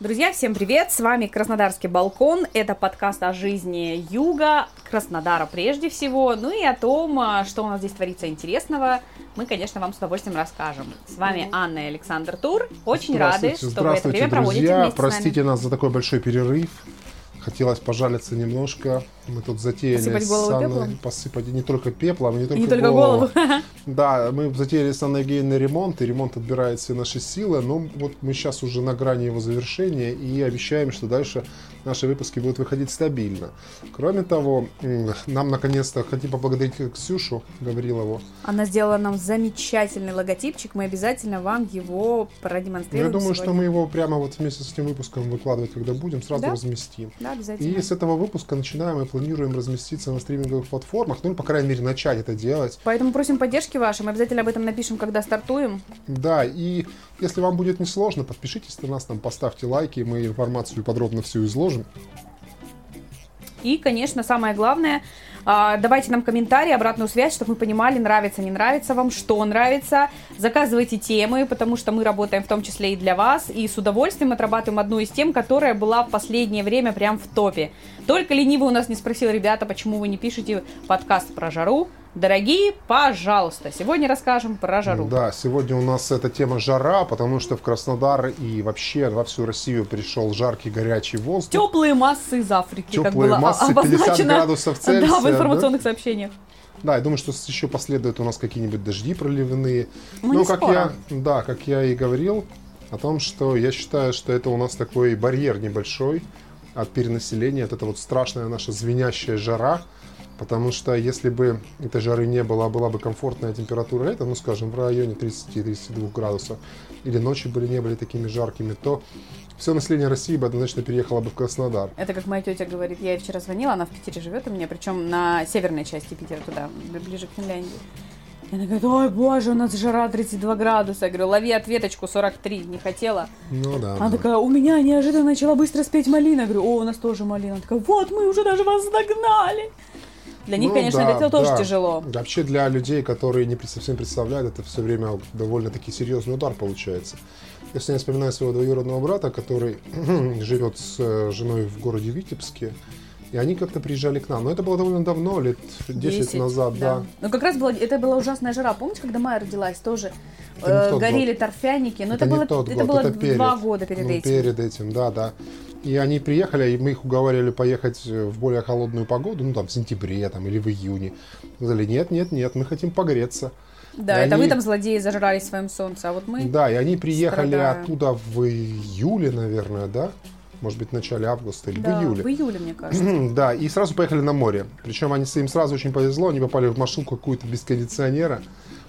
Друзья, всем привет! С вами Краснодарский балкон. Это подкаст о жизни Юга, Краснодара прежде всего, ну и о том, а, что у нас здесь творится интересного. Мы, конечно, вам с удовольствием расскажем. С вами Анна и Александр Тур. Очень рады, что вы это время проводите друзья. вместе Простите с нами. нас за такой большой перерыв. Хотелось пожалиться немножко. Мы тут затеяли Посыпать голову Анной- пеплом? посыпать не только пеплом, не только, Не только голову. Да, мы затеяли с Анной Евгеньевной ремонт, и ремонт отбирает все наши силы, но вот мы сейчас уже на грани его завершения и обещаем, что дальше наши выпуски будут выходить стабильно. Кроме того, нам наконец-то хотим поблагодарить Ксюшу Гаврилову. Она сделала нам замечательный логотипчик. Мы обязательно вам его Ну, продемонстрируем Я думаю, что сегодня. мы его прямо вот вместе с этим выпуском выкладывать, когда будем, сразу Да? разместим. Да, И обязательно. с этого выпуска начинаем и планируем разместиться на стриминговых платформах, ну, или, по крайней мере, начать это делать. Поэтому просим поддержки вашей. Мы обязательно об этом напишем, когда стартуем. Да, и если вам будет несложно, подпишитесь на нас, там, поставьте лайки, мы информацию подробно всю изложим. И, конечно, самое главное, давайте нам комментарии, обратную связь, чтобы мы понимали, нравится, не нравится вам, что нравится. Заказывайте темы, потому что мы работаем в том числе и для вас. И с удовольствием отрабатываем одну из тем, которая была в последнее время прям в топе. Только ленивый у нас не спросил, ребята, почему вы не пишете подкаст про жару. Дорогие, пожалуйста, сегодня расскажем про жару. Да, сегодня у нас эта тема жара, потому что в Краснодар и вообще во всю Россию пришел жаркий горячий воздух. Теплые массы из Африки, как Теплые было массы, а- 50 обозначено градусов да, Цельсия, в да? информационных сообщениях. Да, я думаю, что еще последуют у нас какие-нибудь дожди проливные. Ну, как скоро. я, да, как я и говорил о том, что я считаю, что это у нас такой барьер небольшой от перенаселения, от эта вот страшная наша звенящая жара, потому что если бы этой жары не было, а была бы комфортная температура лета, ну, скажем, в районе 30-32 градусов, или ночи были, не были такими жаркими, то все население России бы однозначно переехало бы в Краснодар. Это как моя тетя говорит, я ей вчера звонила, она в Питере живет у меня, причем на северной части Питера, туда, бли- ближе к Финляндии. И она говорит, ой, боже, у нас жара 32 градуса. Я говорю, лови ответочку 43, не хотела. Ну да. Она да. такая, у меня неожиданно начала быстро спеть малина. Я говорю, о, у нас тоже малина. Она такая, вот, мы уже даже вас догнали. Для них, Ну конечно, да, это тоже да. тяжело. Вообще для людей, которые не совсем представляют, это все время довольно-таки серьезный удар получается. Если я вспоминаю своего двоюродного брата, который живет с э, женой в городе Витебске, и они как-то приезжали к нам. Но это было довольно давно, лет 10, назад, да. Ну, как раз была, это была ужасная жара. Помните, когда Майя родилась, тоже Это э, горели год. торфяники. Но Это это, не было, это год, было это два перед. года перед Ну, этим. перед этим, да, да. И они приехали, и мы их уговаривали поехать э, в более холодную погоду, ну там в сентябре там, или в июне. Сказали, нет, нет, нет, мы хотим погреться. Да, И это они- вы там злодеи зажрались в своем солнце, а вот мы... Да, и они приехали страдаем. оттуда в июле, наверное, да? Может быть, в начале августа или Да, в июле. в июле, мне кажется. Да, и сразу поехали на море. Причем они, им сразу очень повезло, они попали в маршрутку какую-то без кондиционера.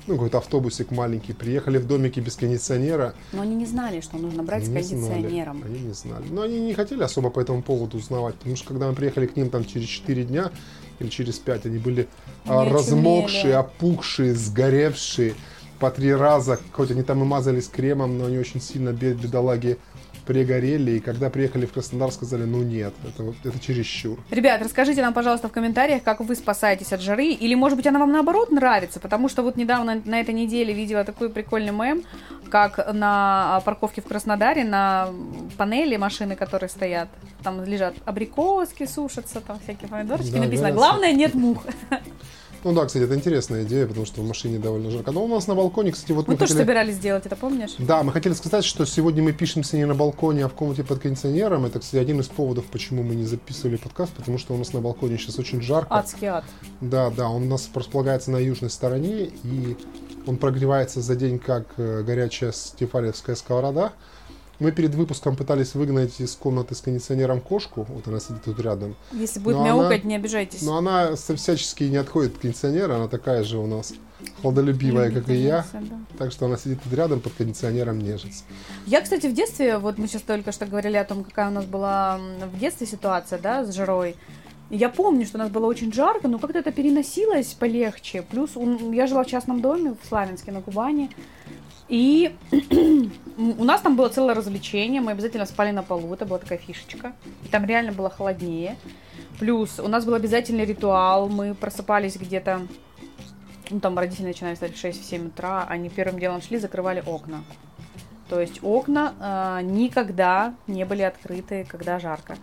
Ну, какой-то автобусик маленький. Приехали в домике без кондиционера. Но они не знали, что нужно брать с Они знали. кондиционером. Они не знали. Но они не хотели особо по этому поводу узнавать. Потому что когда мы приехали к ним там через 4 дня или через 5, они были а, Они размокшие, очумели. опухшие, сгоревшие по три раза. Хоть они там и мазались кремом, но они очень сильно, бед- бедолаги, пригорели. И когда приехали в Краснодар, сказали, ну нет, это, вот- это чересчур. Ребят, расскажите нам, пожалуйста, в комментариях, как вы спасаетесь от жары, или, может быть, она вам наоборот нравится, потому что вот недавно на этой неделе видела такой прикольный мем, как на а, парковке в Краснодаре, на панели машины, которые стоят, там лежат абрикоски, сушатся, там всякие помидорчики, Да, написано, главное, нет мух. Ну да, кстати, это интересная идея, потому что в машине довольно жарко. Но у нас на балконе, кстати, вот Мы мы тоже хотели- собирались сделать это, помнишь? Да, мы хотели сказать, что сегодня мы пишемся не на балконе, а в комнате под кондиционером. Это, кстати, один из поводов, почему мы не записывали подкаст, потому что у нас на балконе сейчас очень жарко. Адский ад. Да, да, он у нас располагается на южной стороне, и он прогревается за день, как э, горячая стефалевская сковорода. Мы перед выпуском пытались выгнать из комнаты с кондиционером кошку, вот она сидит тут рядом. Если будет Но мяукать, она- не обижайтесь. Но она со- всячески не отходит от кондиционера, она такая же у нас хладолюбивая, как и я. Да. Так что она сидит тут рядом под кондиционером нежится. Я, кстати, в детстве, вот мы сейчас только что говорили о том, какая у нас была в детстве ситуация, да, с жарой. Я помню, что у нас было очень жарко, но как-то это переносилось полегче. Плюс я жила в частном доме в Славянске на Кубани. И у нас там было целое развлечение. Мы обязательно спали на полу. Это была такая фишечка. И там реально было холоднее. Плюс у нас был обязательный ритуал. Мы просыпались где-то ну, там родители начинали встать в 6-7 утра, они первым делом шли, закрывали окна. То есть окна э, никогда не были открыты, когда жарко.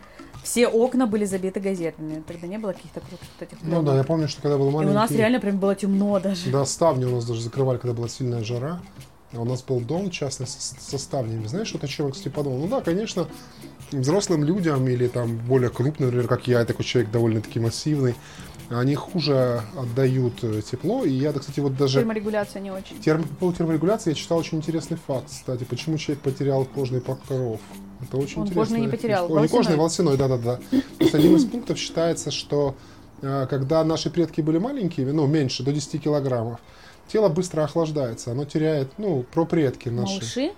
Все окна были забиты газетами. Тогда не было каких-то крутых вот этих Ну да, я помню, что когда был И маленький... у нас реально прям было темно даже. Да, ставни у нас даже закрывали, когда была сильная жара. У нас был дом частный со, со ставнями. Знаешь, вот о чем я, кстати, подумал? Ну да, конечно, взрослым людям или там более крупным, например, как я, такой человек довольно-таки массивный, они хуже отдают э, тепло. И я, да, кстати, вот даже... Терморегуляция не очень. Терм... По поводу терморегуляции я читал очень интересный факт, кстати. Почему человек потерял кожный покров? Это очень Он интересно. кожный не потерял, Ой, не кожный, волосяной, да-да-да. Одним из пунктов считается, что э, когда наши предки были маленькими, ну, меньше, до 10 килограммов, тело быстро охлаждается, оно теряет, ну, про предки наши. Малыши.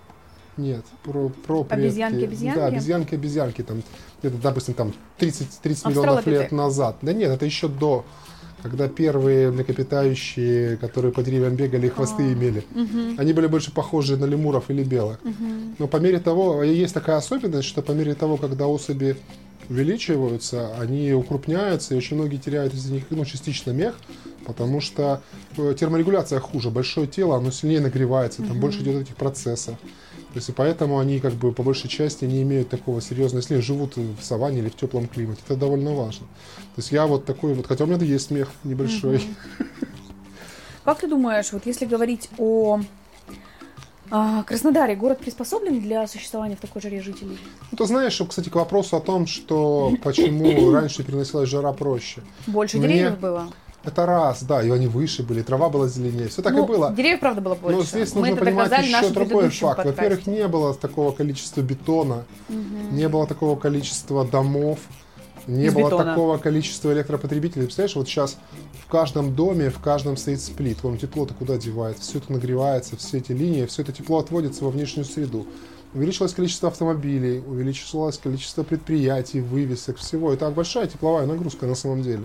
Нет, про, про предки. Обезьянки, обезьянки? Да, обезьянки, обезьянки, там, где-то, допустим, там 30, 30 миллионов лет назад. Да нет, это еще до, когда первые млекопитающие, которые по деревьям бегали, и хвосты А. имели. Мгм. Они были больше похожи на лемуров или белок. Мгм. Но по мере того, есть такая особенность, что по мере того, когда особи увеличиваются, они укрупняются, и очень многие теряют из них ну, частично мех, потому что э, терморегуляция хуже. Большое тело, оно сильнее нагревается, там Мгм. больше идет этих процессов. То есть и поэтому они как бы по большей части не имеют такого серьезного, если живут в саванне или в теплом климате. Это довольно важно. То есть я вот такой вот, хотя у меня есть смех небольшой. Как ты думаешь, вот если говорить о а, Краснодаре, город приспособлен для существования в такой жаре жителей? Ну, ты знаешь, кстати, к вопросу о том, что почему раньше переносилась жара проще. Больше Мне- деревьев было? Это раз, да, и они выше были, трава была зеленее, все так Ну, и было. Деревьев, правда, было больше. Но здесь Мы нужно это понимать еще другой факт. Во-первых, не было такого количества бетона, Мгм. не было такого количества домов, не Из было бетона. такого количества электропотребителей. Представляешь, вот сейчас в каждом доме, в каждом стоит сплит. Вон тепло-то куда девает? Все это нагревается, все эти линии, все это тепло отводится во внешнюю среду. Увеличилось количество автомобилей, увеличилось количество предприятий, вывесок, всего. Это большая тепловая нагрузка на самом деле.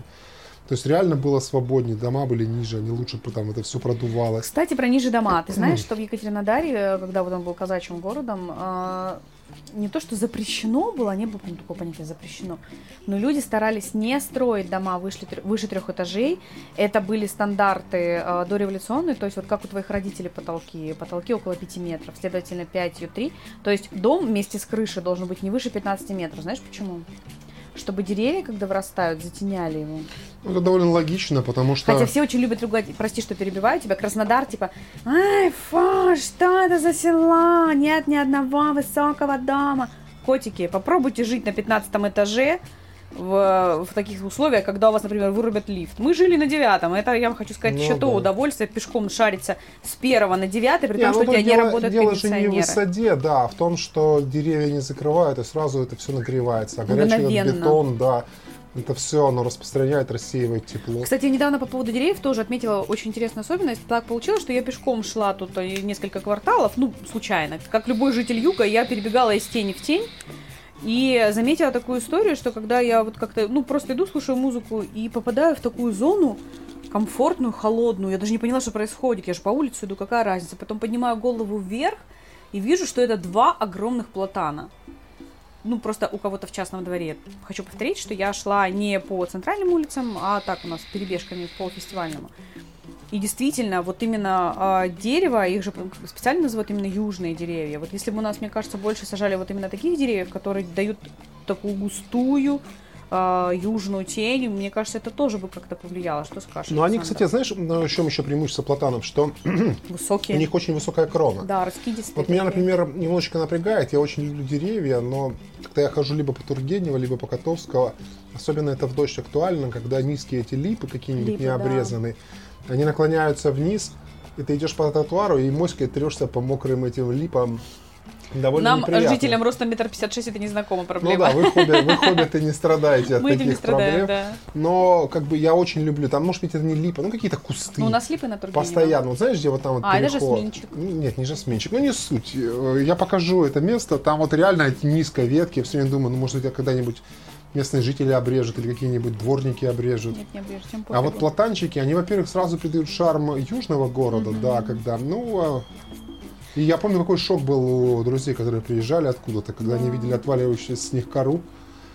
То есть реально было свободнее, дома были ниже, они лучше там это все продувалось. Кстати, про ниже дома. Ты знаешь, что в Екатеринодаре, э, когда вот он был казачьим городом, э, не то, что запрещено было, не было такого понятия запрещено, но люди старались не строить дома выше, выше трех этажей. Это были стандарты э, дореволюционные, то есть вот как у твоих родителей потолки, потолки около 5 метров, следовательно 5,3. То есть дом вместе с крышей должен быть не выше 15 метров. Знаешь почему? Чтобы деревья, когда вырастают, затеняли его. Ну, Это довольно логично, потому что... Хотя все очень любят ругать, прости, что перебиваю тебя, Краснодар, типа, ай, фу, что это за села, нет ни одного высокого дома. Котики, попробуйте жить на 15 этаже в, в таких условиях, когда у вас, например, вырубят лифт. Мы жили на девятом, это, я вам хочу сказать, Ну еще то да. удовольствие пешком шариться с первого на девятый, при том, что ну у тебя тут не дело- работают Дело же не в кондиционеры. высоте, да, а в том, что деревья не закрывают, и сразу это все нагревается. А горячий бетон, да, это все, оно распространяет, рассеивает тепло. Кстати, недавно по поводу деревьев тоже отметила очень интересную особенность. Так получилось, что я пешком шла тут э, несколько кварталов, ну, случайно. Как любой житель юга, я перебегала из тени в тень. И заметила такую историю, что когда я вот как-то, ну, просто иду, слушаю музыку и попадаю в такую зону, комфортную, холодную, я даже не поняла, что происходит. Я же по улице иду, какая разница. Потом поднимаю голову вверх и вижу, что это два огромных платана ну, просто у кого-то в частном дворе. Хочу повторить, что я шла не по центральным улицам, а так у нас перебежками по фестивальному. И действительно, вот именно а, дерево, их же специально называют именно южные деревья. Вот если бы у нас, мне кажется, больше сажали вот именно таких деревьев, которые дают такую густую а, южную тень, мне кажется, это тоже бы как-то повлияло. Что скажешь? Но они, кстати, знаешь, на чем еще преимущество платанов, что у высокие. них очень высокая крона. Да, раскидистые. Вот меня, например, немножечко напрягает. Я очень люблю деревья, но когда я хожу либо по Тургенева, либо по Котовского, особенно это в дождь актуально, когда низкие эти липы какие-нибудь Липы, не обрезаны, они наклоняются вниз, и ты идешь по тротуару, и моськой трешься по мокрым этим липам. Довольно Нам, неприятно. жителям ростом метр пятьдесят шесть, это незнакома Ну проблема. да, вы, хобби, вы хоббиты не страдаете от Мы этим не таких страдаем, проблем. да. Но как бы я очень люблю, там, может быть, это не липа, ну какие-то кусты. Ну, у нас липы на Тургенева. Постоянно. Вот знаешь, где вот там вот А, это переход? жасминчик. Ну, Нет, не жасминчик. Ну, не суть. Э, Я покажу это место. Там вот реально эти низкие ветки. Я все время думаю, ну, может быть, когда-нибудь местные жители обрежут или какие-нибудь дворники обрежут. Нет, не обрежь, тем А вот платанчики, они, во-первых, сразу придают шарм южного города, да, когда, ну, а, и я помню, какой шок был у друзей, которые приезжали откуда-то, когда они Да. видели отваливающуюся с них кору.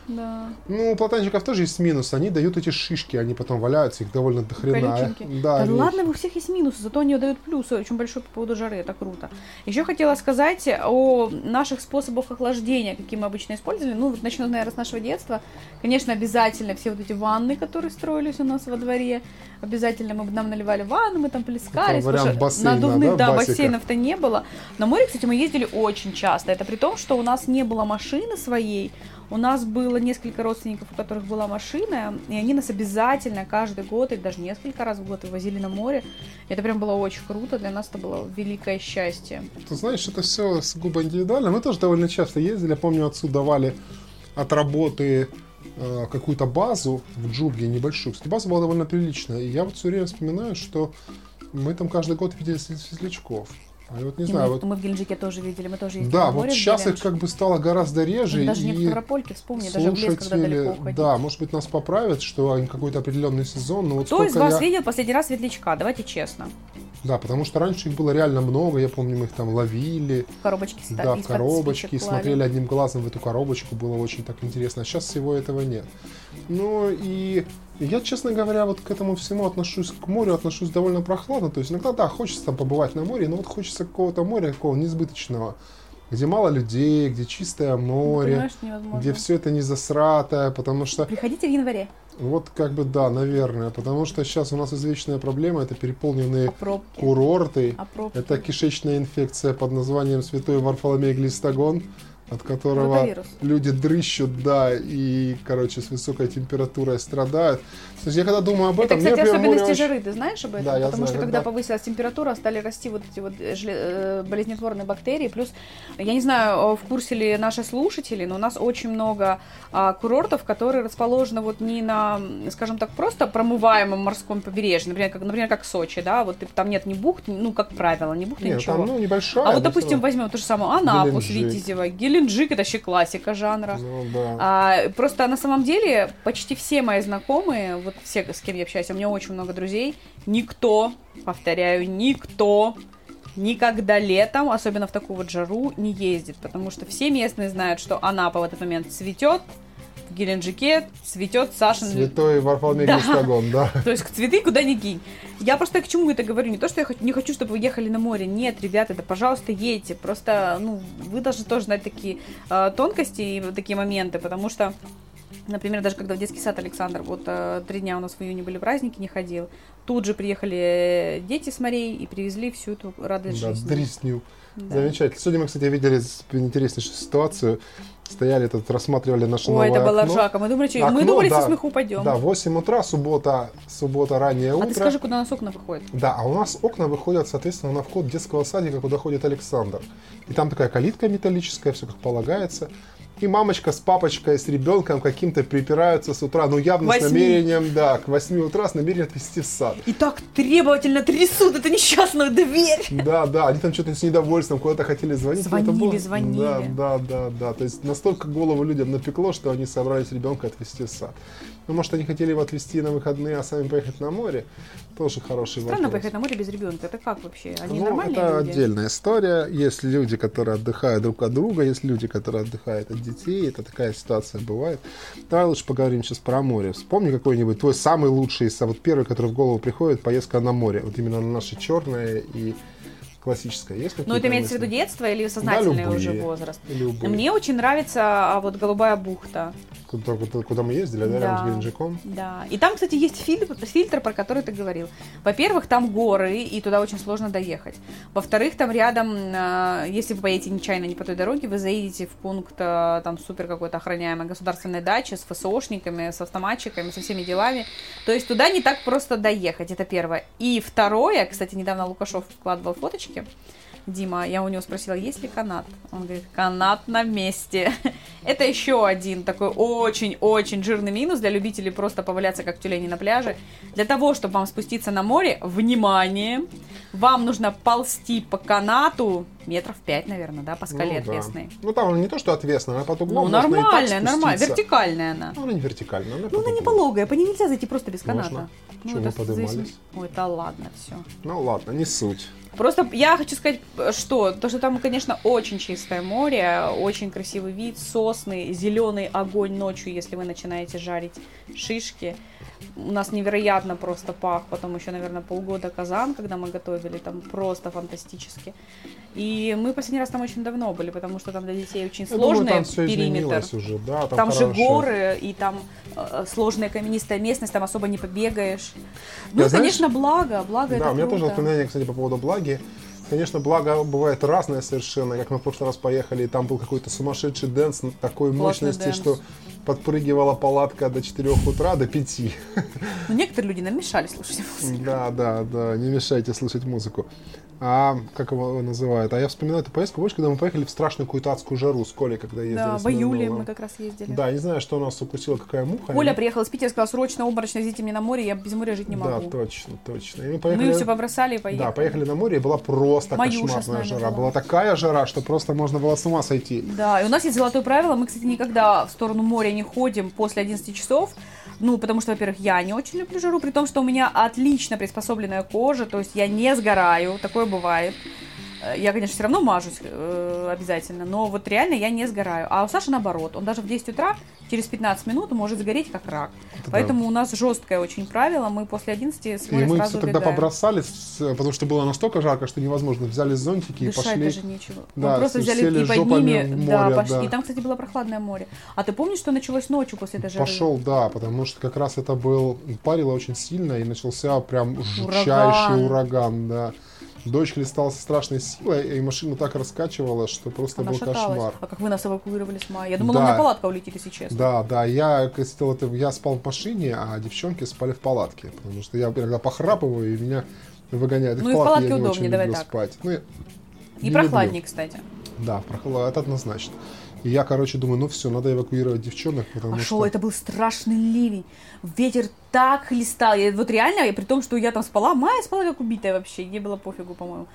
Да. Ну, у платанчиков тоже есть минус. Они дают эти шишки, они потом валяются, их довольно дохрена. Да, Да они- ладно, у всех есть минусы, зато они дают плюсы очень большой по поводу жары, это круто. Еще хотела сказать о наших способах охлаждения, какие мы обычно использовали. Ну, вот начну, наверное, с нашего детства. Конечно, обязательно все вот эти ванны, которые строились у нас во дворе. Обязательно мы нам наливали ванну, мы там плескались. Потому бассейна, надувных, да, да, бассейнов-то не было. На море, кстати, мы ездили очень часто. Это при том, что у нас не было машины своей. У нас было несколько родственников, у которых была машина, и они нас обязательно каждый год, или даже несколько раз в год вывозили на море. Это прям было очень круто, для нас это было великое счастье. Ты знаешь, это все сугубо индивидуально. Мы тоже довольно часто ездили. Помню, отцу давали от работы э, какую-то базу в Джубге небольшую. Кстати, база была довольно приличная. И я вот все время вспоминаю, что мы там каждый год видели светлячков. А я вот не И знаю, мы, вот... мы в Геленджике тоже видели, мы тоже ездили Да, вот сейчас их как бы стало гораздо реже. Ну, Даже не в и Ставропольке, вспомни, даже в лес, когда далеко уходить. да, может быть, нас поправят, что они какой-то определенный сезон. Но вот Кто из вас я- видел последний раз светлячка? Давайте честно. Да, потому что раньше их было реально много. Я помню, мы их там ловили. В коробочке ста- Да, в коробочке, спичек клали. смотрели одним глазом в эту коробочку, было очень так интересно. А сейчас всего этого нет. Ну и я, честно говоря, вот к этому всему отношусь, к морю отношусь довольно прохладно. То есть иногда, да, хочется там побывать на море, но вот хочется какого-то моря такого несбыточного, где мало людей, где чистое Ну, море, невозможно. где все это не засратое, потому что Приходите в январе. вот как бы да, наверное, потому что сейчас у нас извечная проблема, это переполненные А курорты, А пробки? это кишечная инфекция под названием святой Варфоломей Глистогон, от которого Ротавирус. люди дрыщут, да, и, короче, с высокой температурой страдают. То есть я когда думаю об Это, этом, кстати, мне особенности очень- жары, ты знаешь об этом? Да, я Потому знаю, что когда когда- повысилась температура, стали расти вот эти вот э, болезнетворные бактерии. Плюс, я не знаю, в курсе ли наши слушатели, но у нас очень много а, курортов, которые расположены вот не на, скажем так, просто промываемом морском побережье, например, как, например, как Сочи, да, вот там нет ни бухт, ну, как правило, ни бухты, Нет, ничего. там, ну, небольшая. а вот, допустим, возьмем то же самое Анапу, Геленджик. Свитязева, Геленджик, это вообще классика жанра. Ну, да. А, просто на самом деле почти все мои знакомые, вот все, с кем я общаюсь, у меня очень много друзей, никто, повторяю, никто никогда летом, особенно в такую вот жару, не ездит, потому что все местные знают, что Анапа в этот момент цветет, в Геленджике цветет Сашин Святой Варфоломей Да. Глистогон, да. то есть к цветы куда ни кинь. Я просто к чему это говорю? Не то, что я не хочу, чтобы вы ехали на море. Нет, ребята, да пожалуйста, едьте. Просто, ну, вы должны тоже знать такие э, тонкости и вот такие моменты, потому что, например, даже когда в детский сад Александр, вот э, три дня у нас в июне были праздники, не ходил, тут же приехали дети с морей и привезли всю эту радость Да, жизни. дрисню. Да. Замечательно. Сегодня мы, кстати, видели интереснейшую ситуацию. Стояли тут, рассматривали наше Ой, новое это была окно. ржака. Мы думали, что... мы Окно, думали, да. смеху упадем. Да, 8 утра, суббота, суббота, раннее а утро. ты скажи, куда у нас окна выходят? Да, а у нас окна выходят, соответственно, на вход детского садика, куда ходит Александр. И там такая калитка металлическая, все как полагается. И мамочка с папочкой, с ребенком каким-то припираются с утра, ну явно с Восьми. намерением, да, к 8 утра с намерением отвезти в сад. И так требовательно трясут эту несчастную дверь. Да, да, они там что-то с недовольством куда-то хотели звонить. Звонили, было- звонили. Да, да, да, да. То есть настолько голову людям напекло, что они собрались ребенка отвезти в сад. Ну, может, они хотели его отвезти на выходные, а сами поехать на море. Тоже хороший Странно вопрос. поехать на море без ребенка. Это как вообще? Они Ну, нормальные это люди? отдельная история. Есть люди, которые отдыхают друг от друга, есть люди, которые отдыхают от детей. Это такая ситуация бывает. Давай лучше поговорим сейчас про море. Вспомни какой-нибудь твой самый лучший, вот первый, который в голову приходит, поездка на море. Вот именно на наше черное и классическое. Есть Ну, это имеется в виду детство или сознательный любые. уже возраст? Любые. Мне очень нравится а, вот Голубая бухта. Куда, куда- куда мы ездили, да, рядом с Геленджиком? Да. И там, кстати, есть фильтр, фильтр, про который ты говорил. Во-первых, там горы, и туда очень сложно доехать. Во-вторых, там рядом, э, если вы поедете нечаянно не по той дороге, вы заедете в пункт э, там супер какой-то охраняемой государственной дачи с ФСОшниками, с автоматчиками, со всеми делами. То есть туда не так просто доехать, это первое. И второе, кстати, недавно Лукашов вкладывал фоточки, Дима, я у него спросила, есть ли канат? Он говорит, канат на месте. Это еще один такой очень-очень жирный минус для любителей просто поваляться как тюлени на пляже. Для того, чтобы вам спуститься на море, внимание, вам нужно ползти по канату метров пять, наверное, да, по скале Ну, да. отвесной. Ну, там она не то, что отвесная, она под углом. Ну, нормальная, нормальная, вертикальная она. Ну, она не вертикальная, она Ну, она не пологая, по ней нельзя зайти просто без каната. Можно. Ну, Чего мы это зависит- Ой, да ладно, все. Ну ладно, не суть. Просто я хочу сказать, что то, что там, конечно, очень чистое море, очень красивый вид, сосны, зеленый огонь ночью, если вы начинаете жарить шишки. У нас невероятно просто пах, потом еще, наверное, полгода казан, когда мы готовили, там просто фантастически. И мы последний раз там очень давно были, потому что там для детей очень Я думаю, сложный там периметр. уже, да. Там, Там же горы, и там э, сложная каменистая местность, там особо не побегаешь. Ну, Я, и, знаешь- конечно, благо, благо это Да, у меня тоже круто. воспоминания, кстати, по поводу благи. Конечно, благо бывает разное совершенно. Как мы в прошлый раз поехали, и там был какой-то сумасшедший дэнс такой Классный мощности, дэнс. что подпрыгивала палатка до 4 утра, до 5. Ну, некоторые люди нам мешали слушать музыку. Да, да, да, не мешайте слушать музыку. А как его называют? А я вспоминаю эту поездку, помнишь, когда мы поехали в страшную какую-то адскую жару с Колей, когда ездили Да, в июле мы как раз ездили. Да, не знаю, что у нас укусила, какая муха. Коля И- приехал из Питера, сказал, срочно обморочно везите меня на море, я без моря жить не Да, могу. точно, точно. И мы мы поехали... все побросали и поехали. Да, поехали на море, и была просто Маюша кошмарная жара. была. Была такая жара, что просто можно было с ума сойти. Да, и у нас есть золотое правило, мы, кстати, никогда в сторону моря не ходим после 11 часов, ну, потому что, во-первых, я не очень люблю жару, при том, что у меня отлично приспособленная кожа, то есть я не сгораю, такое бывает. Э, Я, конечно, все равно мажусь э, обязательно, но вот реально я не сгораю. А у Саши наоборот, он даже в 10 утра через 15 минут может сгореть как рак. Это Поэтому у нас жесткое очень правило, мы после 11 с И мы сразу все тогда убегаем. побросали, потому что было настолько жарко, что невозможно. Взяли зонтики и Дышать пошли. даже нечего. Да, Мы просто взяли сели и под ними, в да, море, пошли. да. И там, кстати, было прохладное море. А ты помнишь, что началось ночью после этой жары? Пошел, да, потому что как раз это был, парило очень сильно, и начался прям жутчайший Ураган. ураган, да. Дождь хлестал со страшной силой, и машину так раскачивала, что просто Она был шаталась. кошмар. А как вы нас эвакуировали с мая? Я думала, Да. у меня палатка улетит, если честно. Да, да, я, это, я спал в машине, а девчонки спали в палатке, потому что я иногда похрапываю, и меня выгоняют. Ну и в палатке я не удобнее, очень давай люблю так. спать. Ну, я И не прохладнее, люблю. кстати. Да, прохладно, это однозначно. И я, короче, думаю, ну все, надо эвакуировать девчонок, потому А что... это был страшный ливень. Ветер так хлестал. Я, вот реально, я, при том, что я там спала, Майя спала как убитая вообще. Ей было пофигу, по-моему.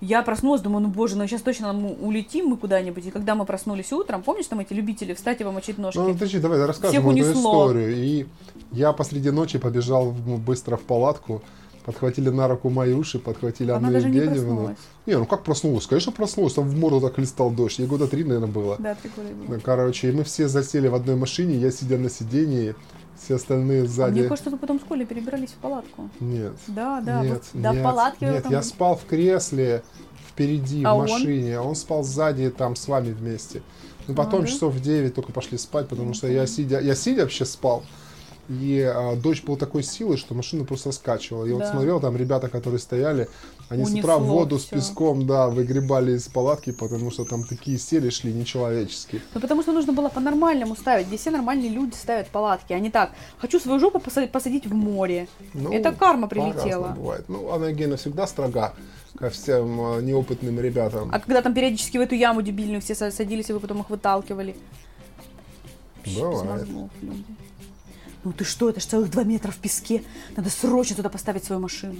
Я проснулась, думаю, ну боже, ну сейчас точно мы улетим мы куда-нибудь. И когда мы проснулись утром, помнишь там эти любители встать и помочить ножки? Ну, подожди, давай, рассказывай эту историю. И я посреди ночи побежал в- быстро в палатку, подхватили на руку Маюши, подхватили Она Анну даже не Евгеньевну. проснулась. Не, ну как проснулась? Конечно, проснулась. Там в морду так листал дождь. Ей года три, наверное, было. Да, три года было. Ну, Короче, и мы все засели в одной машине, я сидя на сидении, все остальные А сзади. Мне кажется, вы потом с Колей перебрались в палатку. Нет. Да, да, нет, вот до нет, палатки вы Нет, там- я спал в кресле впереди, А в он? машине, а он спал сзади там с вами вместе. Ну, потом А, да? часов в 9 только пошли спать, потому что я сидя, я сидя вообще спал. И а, дождь был такой силы, что машину просто раскачивала. Я вот Да. смотрел, там ребята, которые стояли, они с утра Унесло воду с всё. песком, да, выгребали из палатки, потому что там такие сели шли нечеловеческие. Ну, потому что нужно было по-нормальному ставить, где все нормальные люди ставят палатки, а не так. Хочу свою жопу посадить, посадить в море. Ну, Это карма прилетела. бывает. Ну, Анна Евгеньевна всегда строга ко всем а, неопытным ребятам. А когда там периодически в эту яму дебильную все са- садились, и вы потом их выталкивали. Бывает. люди. Ну ты что, это ж целых два метра в песке. Надо срочно туда поставить свою машину.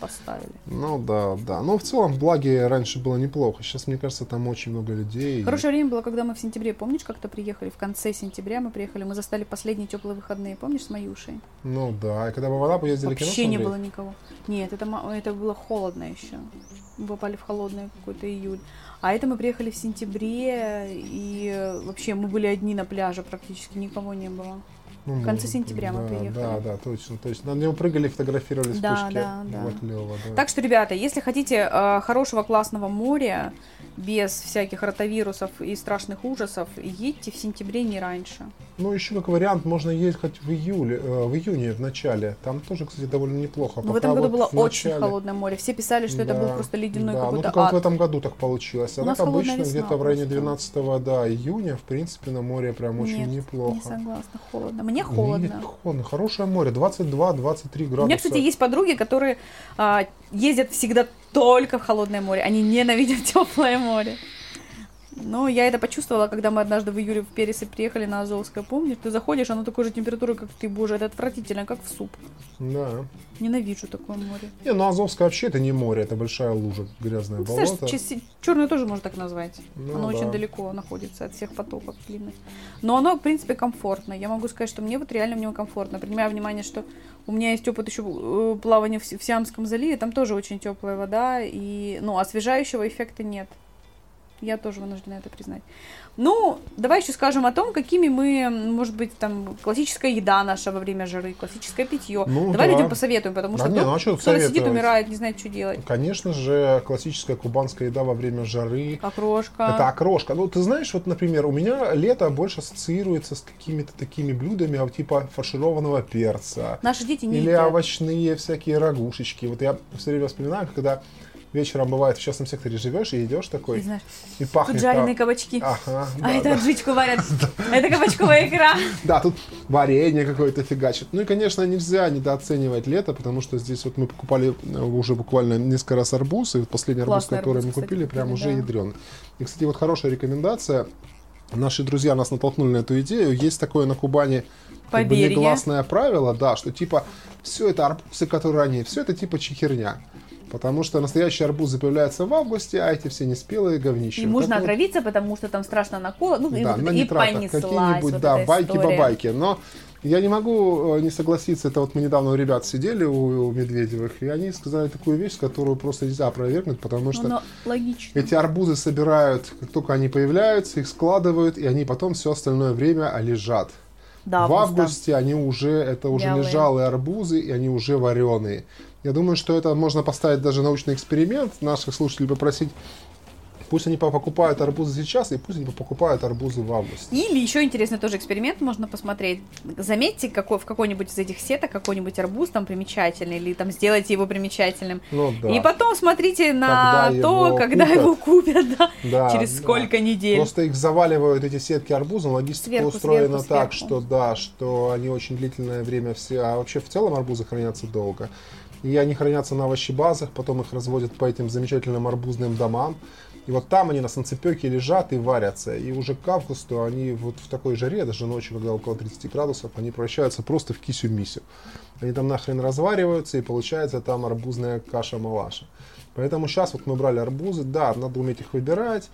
Поставили. Ну да, да. Но в целом в Благе раньше было неплохо. Сейчас, мне кажется, там очень много людей. Хорошее время было, когда мы в сентябре, помнишь, как-то приехали? В конце сентября мы приехали, мы застали последние теплые выходные, помнишь, с Маюшей? Ну да. И когда мы в Анапу ездили кино Вообще не смотреть, было никого. Нет, это, это было холодно еще. Мы попали в холодный какой-то июль. А это мы приехали в сентябре, и вообще мы были одни на пляже, практически никого не было. Ну, в конце сентября мы да, приехали. Да, да, точно, точно. На него прыгали, фотографировались Да, в пушке. да, да. Было клево, да. Так что, ребята, если хотите э, хорошего классного моря, без всяких ротавирусов и страшных ужасов, едьте в сентябре не раньше. Ну, еще как вариант, можно ехать в июле, э, в июне в начале. Там тоже, кстати, довольно неплохо. Но в Пока этом году вот было в очень начале- холодное море. Все писали, что это был Да, просто ледяной да, ну какой-то только вот ад. в этом году так получилось. А У так обычно где-то в районе просто. 12 да, июня, в принципе, на море прям очень Нет, неплохо. не согласна, холодно. Мне Нет, холодно. холодно. Хорошее море, 22-23 градуса. У меня, кстати, есть подруги, которые а, ездят всегда только в холодное море. Они ненавидят теплое море. Но я это почувствовала, когда мы однажды в июле в Пересыпь приехали на Азовское. Помнишь, ты заходишь, оно такой же температуры, как ты, боже, это отвратительно, как в суп. Да. Ненавижу такое море. Не, ну Азовское вообще это не море, это большая лужа, грязное Ну, болото. представляешь, черное тоже можно так назвать. Ну оно да. очень далеко находится от всех потоков длинных. Но оно, в принципе, комфортно. Я могу сказать, что мне вот реально в нем комфортно. Принимая внимание, что у меня есть опыт еще э, плавания в Сиамском заливе, там тоже очень теплая вода, и, ну, освежающего эффекта нет. Я тоже вынуждена это признать. Ну, давай еще скажем о том, какими мы, может быть, там, классическая еда наша во время жары, классическое питье. Ну давай да. людям посоветуем, потому Да что не, ну а что тут кто-то сидит, умирает, не знает, что делать. Конечно же, классическая кубанская еда во время жары. Окрошка. Это окрошка. Ну, ты знаешь, вот, например, у меня лето больше ассоциируется с какими-то такими блюдами, а, типа фаршированного перца. Наши дети не Или едят. овощные всякие рагушечки. Вот я все время вспоминаю, когда вечером бывает в частном секторе живешь и идешь такой, знаешь, и пахнет тут жареные там- кабачки. Ага, а да, это да. аджичку варят. Это кабачковая икра. Да, тут варенье какое-то фигачит. Ну и, конечно, нельзя недооценивать лето, потому что здесь вот мы покупали э, уже буквально несколько раз арбуз, и последний арбуз, который мы купили, прям уже ядреный. И, кстати, вот хорошая рекомендация. Наши друзья нас натолкнули на эту идею. Есть такое на Кубани как бы негласное правило, да, что типа все это арбузы, которые ранее, все это типа чехерня. Потому что настоящие арбузы появляются в августе, а эти все неспелые говнища. И можно Поэтому- отравиться, потому что там страшно накола. Ну, и, да, вот на и понеслась какие-нибудь, вот да, эта байки история. байки Но я не могу э, не согласиться. Это вот мы недавно у ребят сидели у, у Медведевых, и они сказали такую вещь, которую просто нельзя опровергнуть, потому Ну, что но логично. эти арбузы собирают, как только они появляются, их складывают, и они потом все остальное время лежат. Да, в августе они уже, это уже Вялые. лежалые арбузы, и они уже вареные. Я думаю, что это можно поставить даже научный эксперимент, наших слушателей попросить, пусть они покупают арбузы сейчас, и пусть они покупают арбузы в августе. Или еще интересный тоже эксперимент можно посмотреть. Заметьте, какой, в какой-нибудь из этих сеток какой-нибудь арбуз там примечательный, или там сделайте его примечательным. Ну да. И потом смотрите на Когда то, его когда купят. его купят, да, Да, через да. сколько недель. Просто их заваливают эти сетки арбузом, логистика Сверху, устроена сверху, так, сверху. что да, что они очень длительное время все, а вообще в целом арбузы хранятся долго. И они хранятся на овощебазах, потом их разводят по этим замечательным арбузным домам. И вот там они на санцепёке лежат и варятся. И уже к августу они вот в такой жаре, даже ночью, когда около 30 градусов, они превращаются просто в кисю-мисю. Они там нахрен развариваются, и получается там арбузная каша-малаша. Поэтому сейчас вот мы брали арбузы, да, надо уметь их выбирать,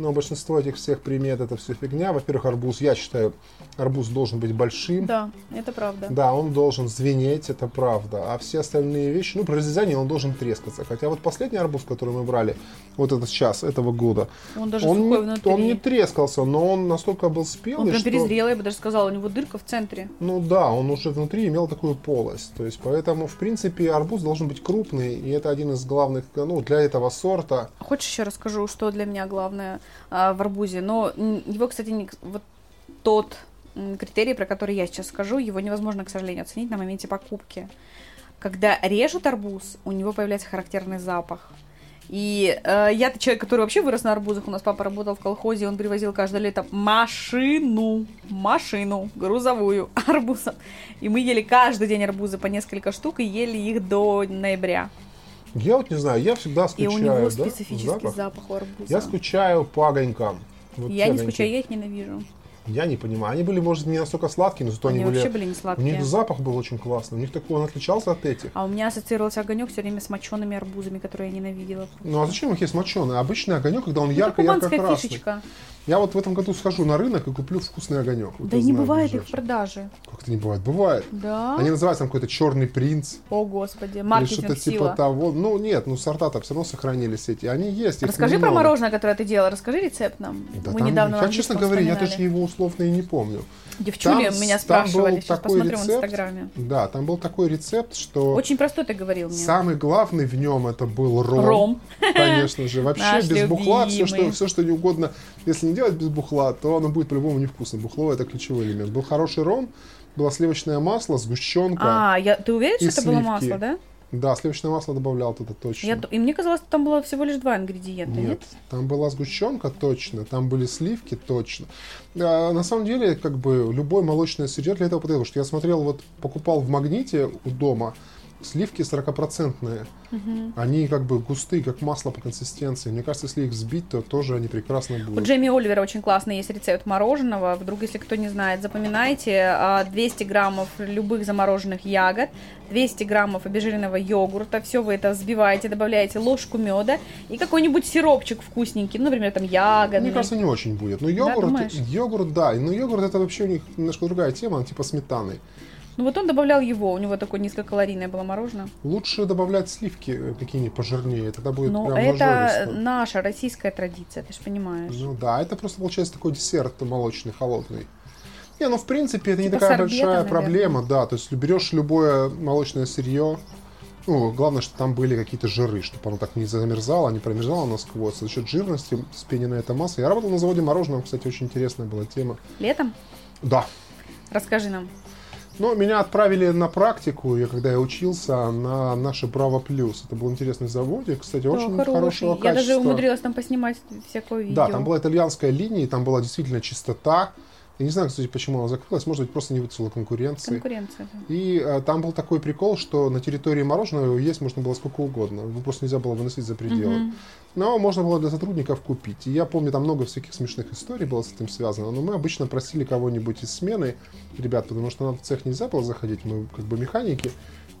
но большинство этих всех примет это все фигня. Во-первых, арбуз, я считаю, арбуз должен быть большим. Да, это правда. Да, он должен звенеть, это правда. А все остальные вещи, ну, при разрезании он должен трескаться. Хотя вот последний арбуз, который мы брали, вот этот сейчас, этого года, Он даже он, не, внутри. он не трескался, но он настолько был Он спелый, прям что... перезрел, я бы даже сказала, у него дырка в центре. Ну да, он уже внутри имел такую полость. То есть, поэтому, в принципе, арбуз должен быть крупный, и это один из главных, ну, для этого сорта. Хочешь еще расскажу, что для меня главное а, в арбузе? Но его, кстати, не- вот тот критерий, про который я сейчас скажу, его невозможно, к сожалению, оценить на моменте покупки. Когда режут арбуз, у него появляется характерный запах. И э, я-то человек, который вообще вырос на арбузах. У нас папа работал в колхозе, он привозил каждое лето машину, машину грузовую арбузов. И мы ели каждый день арбузы по несколько штук и ели их до ноября. Я вот не знаю, я всегда И скучаю, у него да, специфический запах. запах, у арбуза. Я скучаю по огонькам. Вот Я не огоньки. скучаю, я их ненавижу. Я не понимаю. Они были, может, не настолько сладкие, но зато Они они, были... вообще были не У сладкие. них запах был очень классный. У них такой, он отличался от этих. А у меня ассоциировался огонек все время с мочеными арбузами, которые я ненавидела. Ну а зачем их есть моченый? Обычный огонек, когда он Это кубанская ярко-ярко-красный. фишечка. Я вот в этом году схожу на рынок и куплю вкусный огонек. Вот Да не знаю, бывает их в ближайший. продаже. Как это не бывает? Бывает. Да? Они называются там какой-то черный принц. О, господи, Или маркетинг что-то сила. типа того. Ну нет, ну сорта-то все равно сохранились эти. Они есть. Расскажи про мороженое, которое ты делала. Расскажи рецепт нам. Да Мы там- недавно я, честно говоря, я даже его условно и не помню. Девчули Там- меня там спрашивали. был Сейчас посмотрю в рецепт. инстаграме. Да, там был такой рецепт, что Очень простой ты говорил мне. самый главный в нем это был ром. Ром. Конечно же. Вообще без бухла, все что, все, что не угодно. Если не делать без бухла, то оно будет по-любому невкусным. Бухло это ключевой элемент. Был хороший ром, было сливочное масло, сгущенка. А, я, ты уверен, что это было сливки. масло, да? Да, сливочное масло добавлял туда точно. Я, и мне казалось, там было всего лишь два ингредиента. Нет? Нет, там была сгущенка точно, там были сливки точно. А, на самом деле, как бы любой молочное сырье для этого подойдет. Потому что я смотрел, вот покупал в магните у дома, сливки 40-процентные. Они как бы густые, как масло по консистенции. Мне кажется, если их взбить, то тоже они прекрасно У будут. Джейми Оливера очень классный есть рецепт мороженого. Вдруг, если кто не знает, запоминайте. а, 200 граммов любых замороженных ягод, 200 граммов обезжиренного йогурта. Все вы это взбиваете, добавляете ложку меда и какой-нибудь сиропчик вкусненький. Ну, например, там ягодный. Мне кажется, не очень будет. Но йогурт, думаешь? йогурт, да. Но йогурт это вообще у них немножко другая тема, он типа сметаны. Ну, вот он добавлял его. У него такое низкокалорийное было мороженое. Лучше добавлять сливки э, какие-нибудь пожирнее, тогда будет Но прям это наша российская традиция, ты же понимаешь. Ну да, это просто получается такой десерт молочный, холодный. Не, ну в принципе это не Типа такая сорбета, большая наверное. проблема, да. То есть берешь любое молочное сырье, ну, главное, что там были какие-то жиры, чтобы оно так не замерзало, не промерзало насквозь. За счет жирности спененная эта масса. Я работал на заводе мороженого, кстати, очень интересная была тема. Летом? Да. Расскажи нам. Но меня отправили на практику, я когда я учился, на наше Браво Плюс. Это был интересный заводик, кстати, Да, очень хороший. хорошего Я даже качества. умудрилась там поснимать всякое видео. Да, там была итальянская линия, и там была действительно чистота. Я не знаю, кстати, почему она закрылась. Может быть, просто не выцвела конкуренции. конкуренция. да. И э, там был такой прикол, что на территории мороженого есть можно было сколько угодно. Его просто нельзя было выносить за пределы. Мгм. Но можно было для сотрудников купить. И я помню, там много всяких смешных историй было с этим связано. Но мы обычно просили кого-нибудь из смены, ребят, потому что нам в цех нельзя было заходить, мы как бы механики,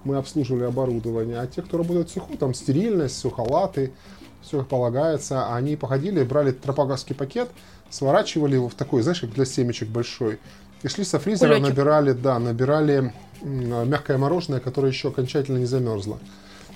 мы обслуживали оборудование. А те, кто работает в цеху, там стерильность, все халаты, все как полагается. Они походили, брали тропаговский пакет, сворачивали его в такой, знаешь, как для семечек большой. И шли со фризера, Кулечек. набирали, да, набирали мягкое мороженое, которое еще окончательно не замерзло.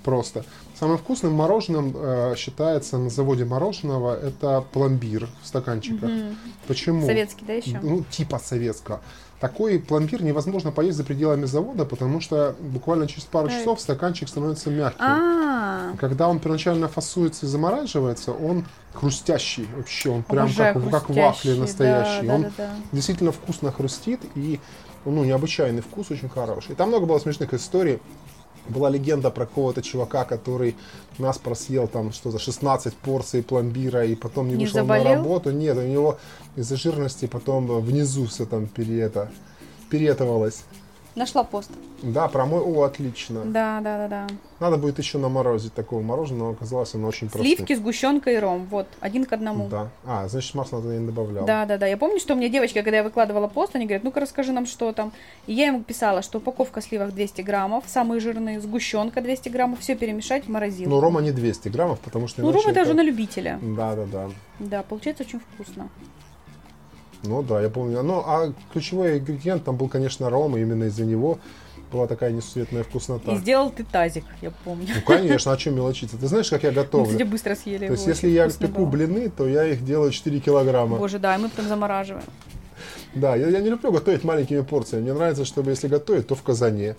Просто. Самым вкусным мороженым э, считается на заводе мороженого это пломбир в стаканчиках. Мгм. Почему? Советский, да, еще? Ну, типа советского. Такой пломбир невозможно поесть за пределами завода, потому что буквально через пару Так. часов стаканчик становится мягким. А, Когда он первоначально фасуется и замораживается, он хрустящий вообще, он прям обожаю как, как вафли настоящий. Да, он да, да, да. действительно вкусно хрустит и ну, необычайный вкус, очень хороший. И там много было смешных историй. Была легенда про какого-то чувака, который нас просъел там что за 16 порций пломбира и потом не, Не вышел заболел? на работу. Нет, у него из-за жирности потом внизу все там переето, перетовалось. Нашла пост. Да, про мой, о, отлично. Да, да, да, да. Надо будет еще наморозить такого мороженого, оказалось оно очень простым. Сливки, сгущенка и ром. Вот, один к одному. Да. А, значит, масло туда не добавлял. Да, да, да. Я помню, что у меня девочка, когда я выкладывала пост, они говорят, ну-ка расскажи нам, что там. И я ему писала, что упаковка сливок 200 граммов, самые жирные, сгущенка 200 граммов, все перемешать в морозилку. Но рома не 200 граммов, потому что Ну, иначе ром это уже на любителя. Да, да, да. Да, получается очень вкусно. Ну да, я помню. Ну, а ключевой ингредиент там был, конечно, ром, и именно из-за него была такая несусветная вкуснота. И сделал ты тазик, я помню. Ну, конечно, а чем мелочиться? Ты знаешь, как я Мы, готовлю? кстати, быстро съели То есть, если я пеку было. блины, то я их делаю 4 килограмма. Боже, да, и мы потом замораживаем. Да, я, я не люблю готовить маленькими порциями. Мне нравится, чтобы если готовить, то в казане.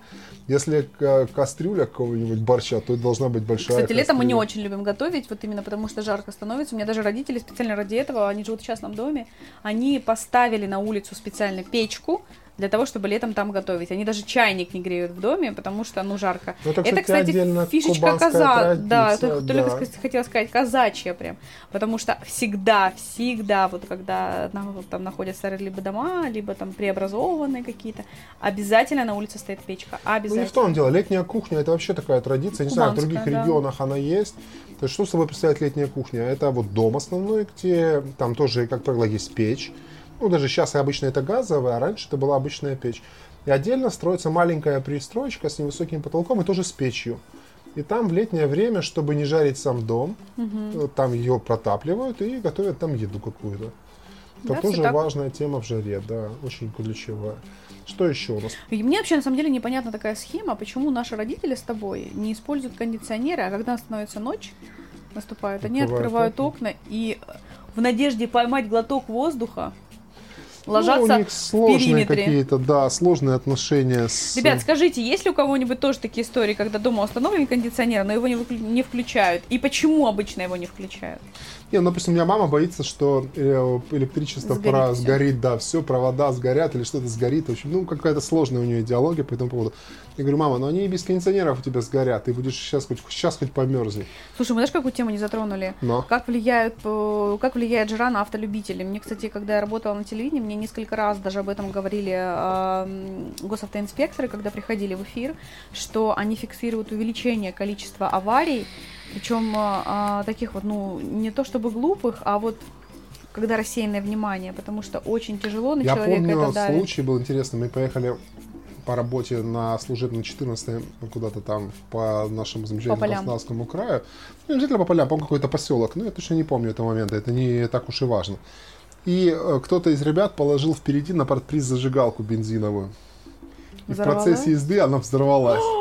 Если ка- кастрюля какого-нибудь борща, то это должна быть большая Кстати, летом мы не кастрюля. очень любим готовить, вот именно потому что жарко становится. У меня даже родители специально ради этого, они живут в частном доме, они поставили на улицу специально печку для того, чтобы летом там готовить. Они даже чайник не греют в доме, потому что, ну, жарко. Ну, это, Это, кстати, кстати, отдельно фишечка каза... Да, только, только да. ска- хотела сказать казачья прям. Потому что всегда, всегда, вот когда вот там находятся либо дома, либо там преобразованные какие-то, обязательно на улице стоит печка. Ну, Обязательно. не в том дело. Летняя кухня это вообще такая традиция. Не знаю, в других да. регионах она есть. То есть, что собой представляет летняя кухня? Это вот дом основной, где там тоже, как правило, есть печь. Ну, даже сейчас обычно это газовая, а раньше это была обычная печь. И отдельно строится маленькая пристроечка с невысоким потолком и тоже с печью. И там в летнее время, чтобы не жарить сам дом, э, там ее протапливают и готовят там еду какую-то. Это Да, тоже так. важная тема в жаре, да, очень ключевая. Что еще у нас? И мне вообще на самом деле непонятна такая схема, почему наши родители с тобой не используют кондиционеры, а когда становится ночь, наступает, они Открывают открывают окна и в надежде поймать глоток воздуха Ну, ложатся у них сложные какие-то, да, сложные отношения с... Ребят, скажите, есть ли у кого-нибудь тоже такие истории, когда дома установлен кондиционер, но его не, выклю- не включают? И почему обычно его не включают? Не, ну, допустим, у меня мама боится, что э, электричество Сгорит про- всё. сгорит, да, все, провода сгорят или что-то сгорит. В общем, ну, какая-то сложная у нее идеология по этому поводу. Я говорю, мама, ну они и без кондиционеров у тебя сгорят, ты будешь сейчас хоть, сейчас хоть померзнуть. Слушай, мы знаешь, какую тему не затронули? Но. Как влияет, э, как влияет жара на автолюбителей? Мне, кстати, когда я работала на телевидении, мне внимание несколько раз, даже об этом говорили э, госавтоинспекторы, когда приходили в эфир, что они фиксируют увеличение количества аварий, причем э, таких вот, ну, не то чтобы глупых, а вот когда рассеянное внимание, потому что очень тяжело на Я человека помню, это давит. случай был интересный. Мы поехали по работе на служебном 14 куда-то там по нашему замечательному. Краснодарскому краю. Ну, не обязательно по полям, по какой-то поселок. Ну, я точно не помню этого момента, это не так уж и важно. И э, кто-то из ребят положил впереди на партприз зажигалку бензиновую. И в процессе езды она взорвалась.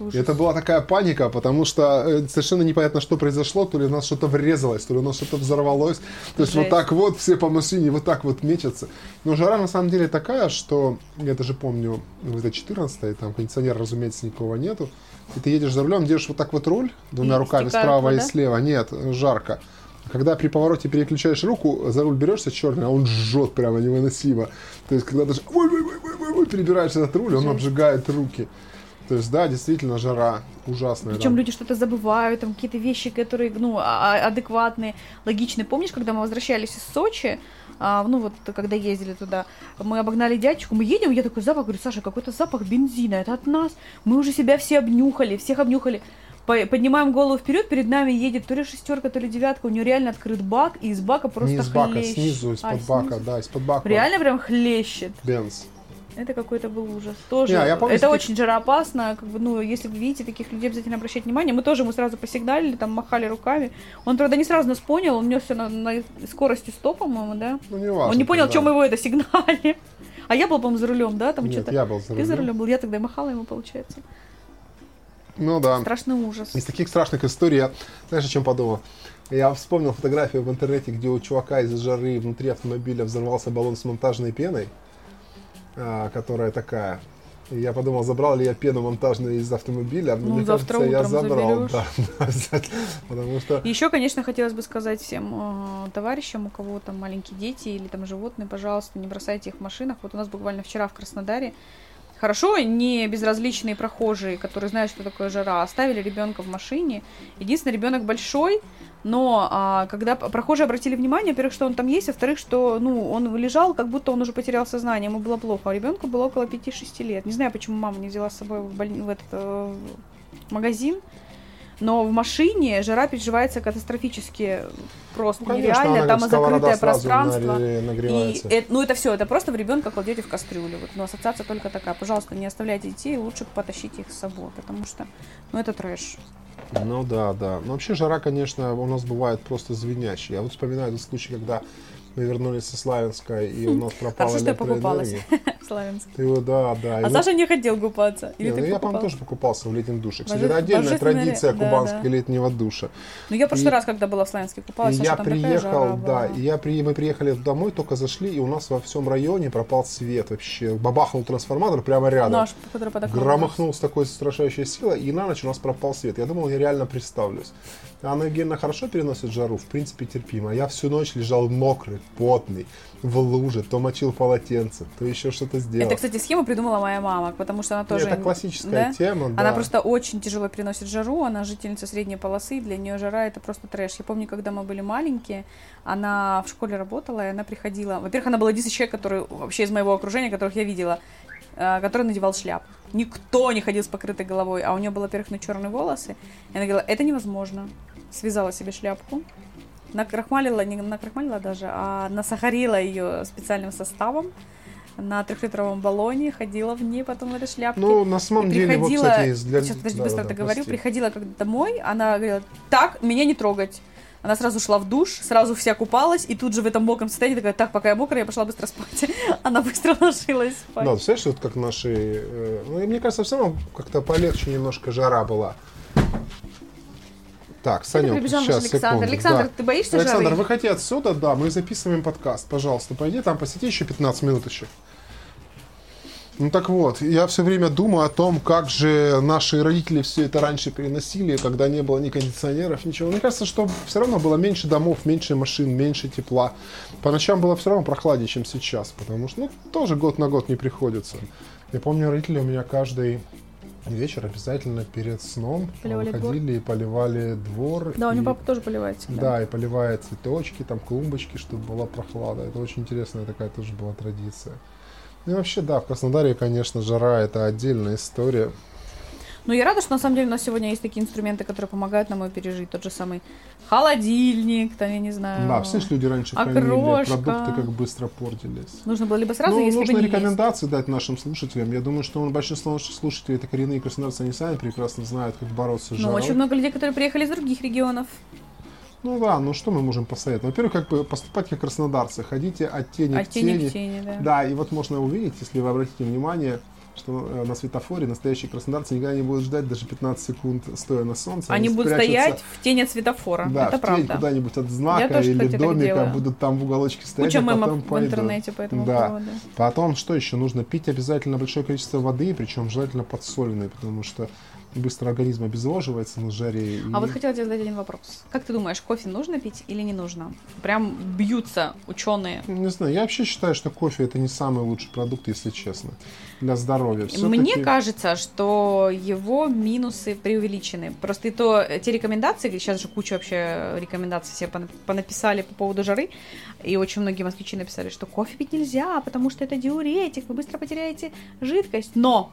И ужас. это была такая паника, потому что э, совершенно непонятно, что произошло, то ли у нас что-то врезалось, то ли у нас что-то взорвалось. То есть вот так вот все по машине, вот так вот мечутся. Но жара на самом деле такая, что я даже помню, ну, это 14 там кондиционера, разумеется, никого нету. И ты едешь за рулем, держишь вот так вот руль двумя И руками справа и вода? слева. Нет, жарко. Когда при повороте переключаешь руку, за руль берешься черный, а он жжет прямо невыносимо. То есть, когда даже ой, ой, ой, ой, перебираешь этот руль, он обжигает руки. То есть, да, действительно, жара ужасная. Причем да. люди что-то забывают, там какие-то вещи, которые, ну, а- а- адекватные, логичные. Помнишь, когда мы возвращались из Сочи, а, ну вот, когда ездили туда, мы обогнали дядечку, мы едем, я такой запах, говорю, Саша, какой-то запах бензина, это от нас. Мы уже себя все обнюхали, всех обнюхали. По- Поднимаем голову вперед, перед нами едет то ли шестерка, то ли девятка, у нее реально открыт бак, и из бака просто Не из бака, хлещет. снизу, из-под А, бака, снизу? да, из-под бака. Реально прям хлещет. Бенз. Это какой-то был ужас. Тоже. Не, я помню, это что- очень жароопасно. Как бы, ну, если вы видите таких людей, обязательно обращайте внимание. Мы тоже ему сразу посигналили, там махали руками. Он, правда, не сразу нас понял, он несся на, на скорости 100, по-моему, да? Ну, не важно. он не понял, тогда. чем мы его это сигнали. А я был, по-моему, за рулем, да? Там Нет, что-то. я был за Ты за рулем. рулем был, я тогда махала ему, получается. Ну да. Страшный ужас. Из таких страшных историй я, знаешь, о чем подумал? Я вспомнил фотографию в интернете, где у чувака из-за жары внутри автомобиля взорвался баллон с монтажной пеной, а, которая такая. И я подумал, забрал ли я пену монтажную из автомобиля. Ну, Мне завтра кажется, я забрал. Да. Потому что Еще, конечно, хотелось бы сказать всем э, товарищам, у кого там маленькие дети или там животные, пожалуйста, не бросайте их в машинах. Вот у нас буквально вчера в Краснодаре Хорошо, не безразличные прохожие, которые знают, что такое жара, оставили ребенка в машине. Единственный ребенок большой, но а, когда прохожие обратили внимание, во-первых, что он там есть, во-вторых, что ну, он лежал, как будто он уже потерял сознание, ему было плохо. А ребенку было около 5-6 лет. Не знаю, почему мама не взяла с собой в, больни- в этот э, магазин. Но в машине жара переживается катастрофически просто Ну, конечно, нереально. Там закрытое пространство. И это- ну это все, это просто в ребенка кладете в кастрюлю. Вот, но ассоциация только такая. Пожалуйста, не оставляйте детей, лучше потащите их с собой, потому что ну это трэш. Ну да, да. Но вообще жара, конечно, у нас бывает просто звенящая. Я вот вспоминаю этот случай, когда мы вернулись со Славянска, и у нас пропала Хорошо, что я покупалась в Славянске. Ты да, да. А Саша не хотел купаться. Или ты ну я, по-моему, тоже покупался в летнем душе. Кстати, это отдельная традиция кубанского летнего душа. Ну я в прошлый раз, когда была в Славянске, купалась, я приехал, да, и я при... мы приехали домой, только зашли, и у нас во всем районе пропал свет вообще. Бабахнул трансформатор прямо рядом. Наш, который под Громыхнул с такой страшающей силой, и на ночь у нас пропал свет. Я думал, я реально представлюсь. Анна Евгеньевна хорошо переносит жару, в принципе, терпимо. Я всю ночь лежал мокрый, потный, в луже, то мочил полотенце, то еще что-то сделал. Это, кстати, схему придумала моя мама, потому что она тоже... Это классическая да? тема, да. Она просто очень тяжело переносит жару, она жительница средней полосы, для нее жара это просто трэш. Я помню, когда мы были маленькие, она в школе работала, и она приходила... Во-первых, она была единственный человек, который вообще из моего окружения, которых я видела, э, который надевал шляп. Никто не ходил с покрытой головой, а у нее было, во-первых, на черные волосы. И она говорила, это невозможно. Связала себе шляпку, накрахмалила, не накрахмалила даже, а насахарила ее специальным составом на трехлитровом баллоне, ходила в ней потом в этой шляпке. Ну, на самом И деле, вот, приходила, кстати, из- для... сейчас подожди, да, быстро да, договорю, прости. приходила когда домой, она говорила, так, меня не трогать. Она сразу шла в душ, сразу вся купалась, и тут же в этом мокром состоянии такая, так, пока я мокрая, я пошла быстро спать. Она быстро ложилась спать. Да, ты представляешь, вот как наши... э, ну, мне кажется, все равно как-то полегче немножко жара была. Так, Санек, прибежал наш сейчас, Александр. секунду. Александр, да. ты боишься Александр, жары? выходи отсюда, да, мы записываем подкаст, пожалуйста, пойди там посиди еще 15 минуточек. Ну так вот, я все время думаю о том, как же наши родители все это раньше переносили, когда не было ни кондиционеров, ничего. Мне кажется, что все равно было меньше домов, меньше машин, меньше тепла. По ночам было все равно прохладнее, чем сейчас, потому что, ну, тоже год на год не приходится. Я помню, родители у меня каждый вечер обязательно перед сном Поливали выходили и поливали двор. Да, у и, него папа тоже поливает всегда. Да, и поливая цветочки, там клумбочки, чтобы была прохлада. Это очень интересная такая тоже была традиция. Ну и вообще, да, в Краснодаре, конечно, жара это отдельная история. Но я рада, что на самом деле у нас сегодня есть такие инструменты, которые помогают нам ее пережить. Тот же самый холодильник, там, я не знаю. Да, все люди раньше окрошка. хранили продукты, как быстро портились. Нужно было либо сразу, ну, если нужно бы не есть. рекомендации дать нашим слушателям. Я думаю, что большинство наших слушателей это коренные краснодарцы, они сами прекрасно знают, как бороться с Ну, жарой. очень много людей, которые приехали из других регионов. Ну да, ну что мы можем посоветовать? Во-первых, как бы поступать как краснодарцы. Ходите от тени От к тени тени. к тени, да. Да, и вот можно увидеть, если вы обратите внимание, что э, на светофоре настоящие краснодарцы никогда не будут ждать даже 15 секунд, стоя на солнце. Они будут спрячутся, стоять в тени от светофора. да, Это в тень правда. куда-нибудь от знака тоже, или кстати, домика, будут там в уголочке стоять, Куча а потом в пойдут. интернете по этому Да. поводу. Потом, что еще? Нужно пить обязательно большое количество воды, причем желательно подсоленной, потому что быстро организм обезвоживается на жаре. А и- вот хотела тебе задать один вопрос. Как ты думаешь, кофе нужно пить или не нужно? Прям бьются ученые. Не знаю, я вообще считаю, что кофе это не самый лучший продукт, если честно, для здоровья. Мне Всё-таки- кажется, что его минусы преувеличены. Просто и то, э, те рекомендации, сейчас же куча вообще рекомендаций все пона- понаписали по поводу жары, и очень многие москвичи написали, что кофе пить нельзя, потому что это диуретик, вы быстро потеряете жидкость. Но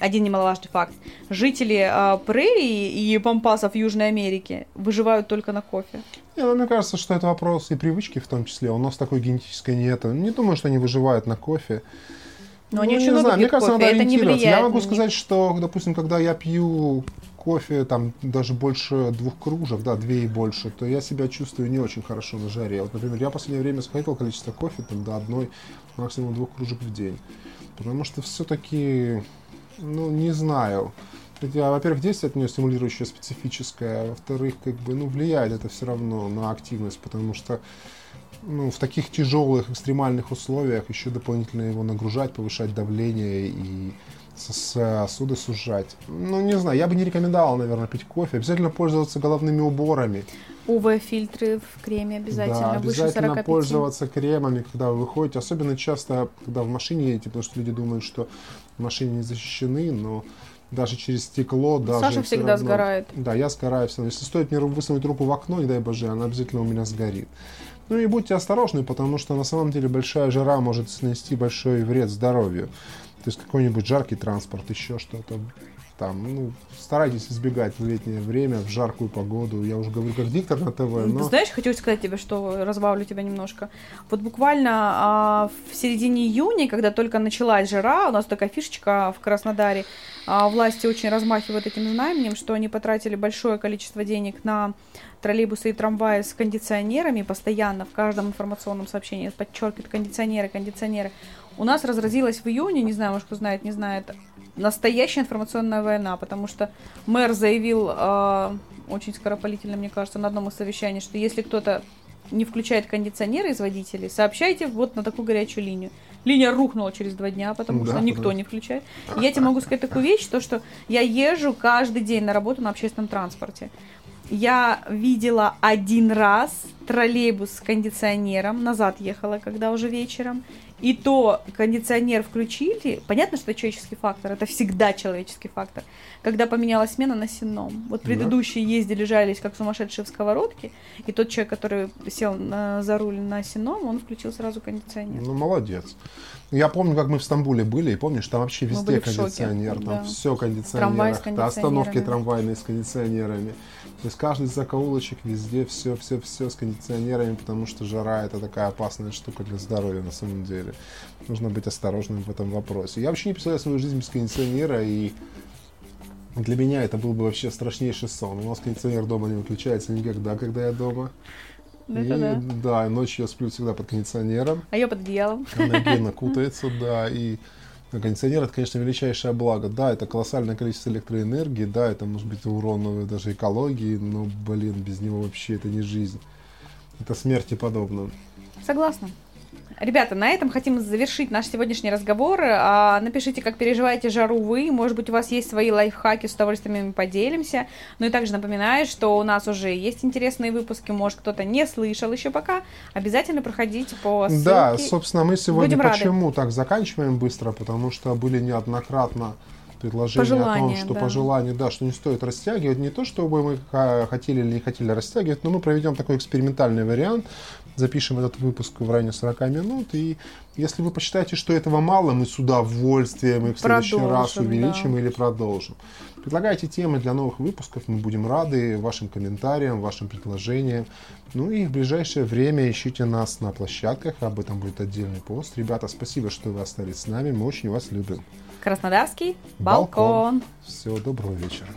один немаловажный факт. Жители э, прерий и пампасов Южной Америки выживают только на кофе. Не, ну, мне кажется, что это вопрос и привычки в том числе. У нас такой генетической нет. Не думаю, что они выживают на кофе. Но они Ну, очень не много знаю, мне кажется, кофе, надо это не влияет Я могу них. сказать, что, допустим, когда я пью кофе, там, даже больше двух кружек, да, две и больше, то я себя чувствую не очень хорошо на жаре. Вот, например, я в последнее время сократил количество кофе там, до одной, максимум двух кружек в день. Потому что все-таки, ну, не знаю. Во-первых, действие от нее стимулирующее специфическое, а во-вторых, как бы, ну, влияет это все равно на активность, потому что ну, в таких тяжелых экстремальных условиях еще дополнительно его нагружать, повышать давление и сосуды сужать. Ну, не знаю, я бы не рекомендовал, наверное, пить кофе. Обязательно пользоваться головными уборами. УВ-фильтры в креме обязательно, да, выше обязательно 45. пользоваться кремами, когда вы выходите. Особенно часто, когда в машине едете, потому что люди думают, что в машине не защищены, но даже через стекло, даже Саша всегда равно- сгорает. Да, я сгораю все равно. Если стоит мне высунуть руку в окно, не дай боже, она обязательно у меня сгорит. Ну и будьте осторожны, потому что на самом деле большая жара может нанести большой вред здоровью. То есть какой-нибудь жаркий транспорт, еще что-то. Там, ну, старайтесь избегать в летнее время, в жаркую погоду. Я уже говорю как диктор на ТВ, Ты но... Знаешь, хочу сказать тебе, что разбавлю тебя немножко. Вот буквально а, в середине июня, когда только началась жара, у нас такая фишечка в Краснодаре, а, власти очень размахивают этим знаменем, что они потратили большое количество денег на троллейбусы и трамваи с кондиционерами постоянно в каждом информационном сообщении подчеркивают кондиционеры, кондиционеры. У нас разразилась в июне, не знаю, может кто знает, не знает, настоящая информационная война, потому что мэр заявил э, очень скоропалительно, мне кажется, на одном из совещаний, что если кто-то не включает кондиционеры из водителей, сообщайте вот на такую горячую линию. Линия рухнула через два дня, потому Да, что никто да. не включает. И я тебе могу сказать такую вещь, то что я езжу каждый день на работу на общественном транспорте. Я видела один раз троллейбус с кондиционером, назад ехала, когда уже вечером, и то кондиционер включили, понятно, что человеческий фактор, это всегда человеческий фактор, когда поменялась смена на сенном. Вот предыдущие ездили, жались как сумасшедшие в сковородке, и тот человек, который сел на- за руль на сенном, он включил сразу кондиционер. Ну, молодец. Я помню, как мы в Стамбуле были, и помнишь, там вообще везде в шоке, кондиционер, там да. все кондиционер, Трамвай с остановки трамвайные с кондиционерами. То есть каждый закоулочек везде все, все, все с кондиционерами, потому что жара это такая опасная штука для здоровья на самом деле. Нужно быть осторожным в этом вопросе. Я вообще не представляю свою жизнь без кондиционера, и для меня это был бы вообще страшнейший сон. У нас кондиционер дома не выключается никогда, когда я дома. Это и, да. да, ночью я сплю всегда под кондиционером. А я под одеялом. Ноги кутается, да, и кондиционер это, конечно, величайшее благо. Да, это колоссальное количество электроэнергии, да, это может быть урон даже экологии, но, блин, без него вообще это не жизнь. Это смерти подобно. Согласна. Ребята, на этом хотим завершить наш сегодняшний разговор. А, Напишите, как переживаете жару вы. Может быть, у вас есть свои лайфхаки, с удовольствием ими поделимся. Ну и также напоминаю, что у нас уже есть интересные выпуски. Может, кто-то не слышал еще пока. Обязательно проходите по ссылке. Да, собственно, мы сегодня Будем рады. почему так заканчиваем быстро, потому что были неоднократно предложение о том, Пожелание, что да. по желанию, да, что не стоит растягивать. Не то, чтобы мы хотели или не хотели растягивать, но мы проведем такой экспериментальный вариант. Запишем этот выпуск в районе 40 минут. И если вы посчитаете, что этого мало, мы с удовольствием их в следующий раз Продолжим, увеличим да. или продолжим. Предлагайте темы для новых выпусков. Мы будем рады вашим комментариям, вашим предложениям. Ну и в ближайшее время ищите нас на площадках. Об этом будет отдельный пост. Ребята, спасибо, что вы остались с нами. Мы очень вас любим. Краснодарский Балкон. балкон. Всего доброго вечера.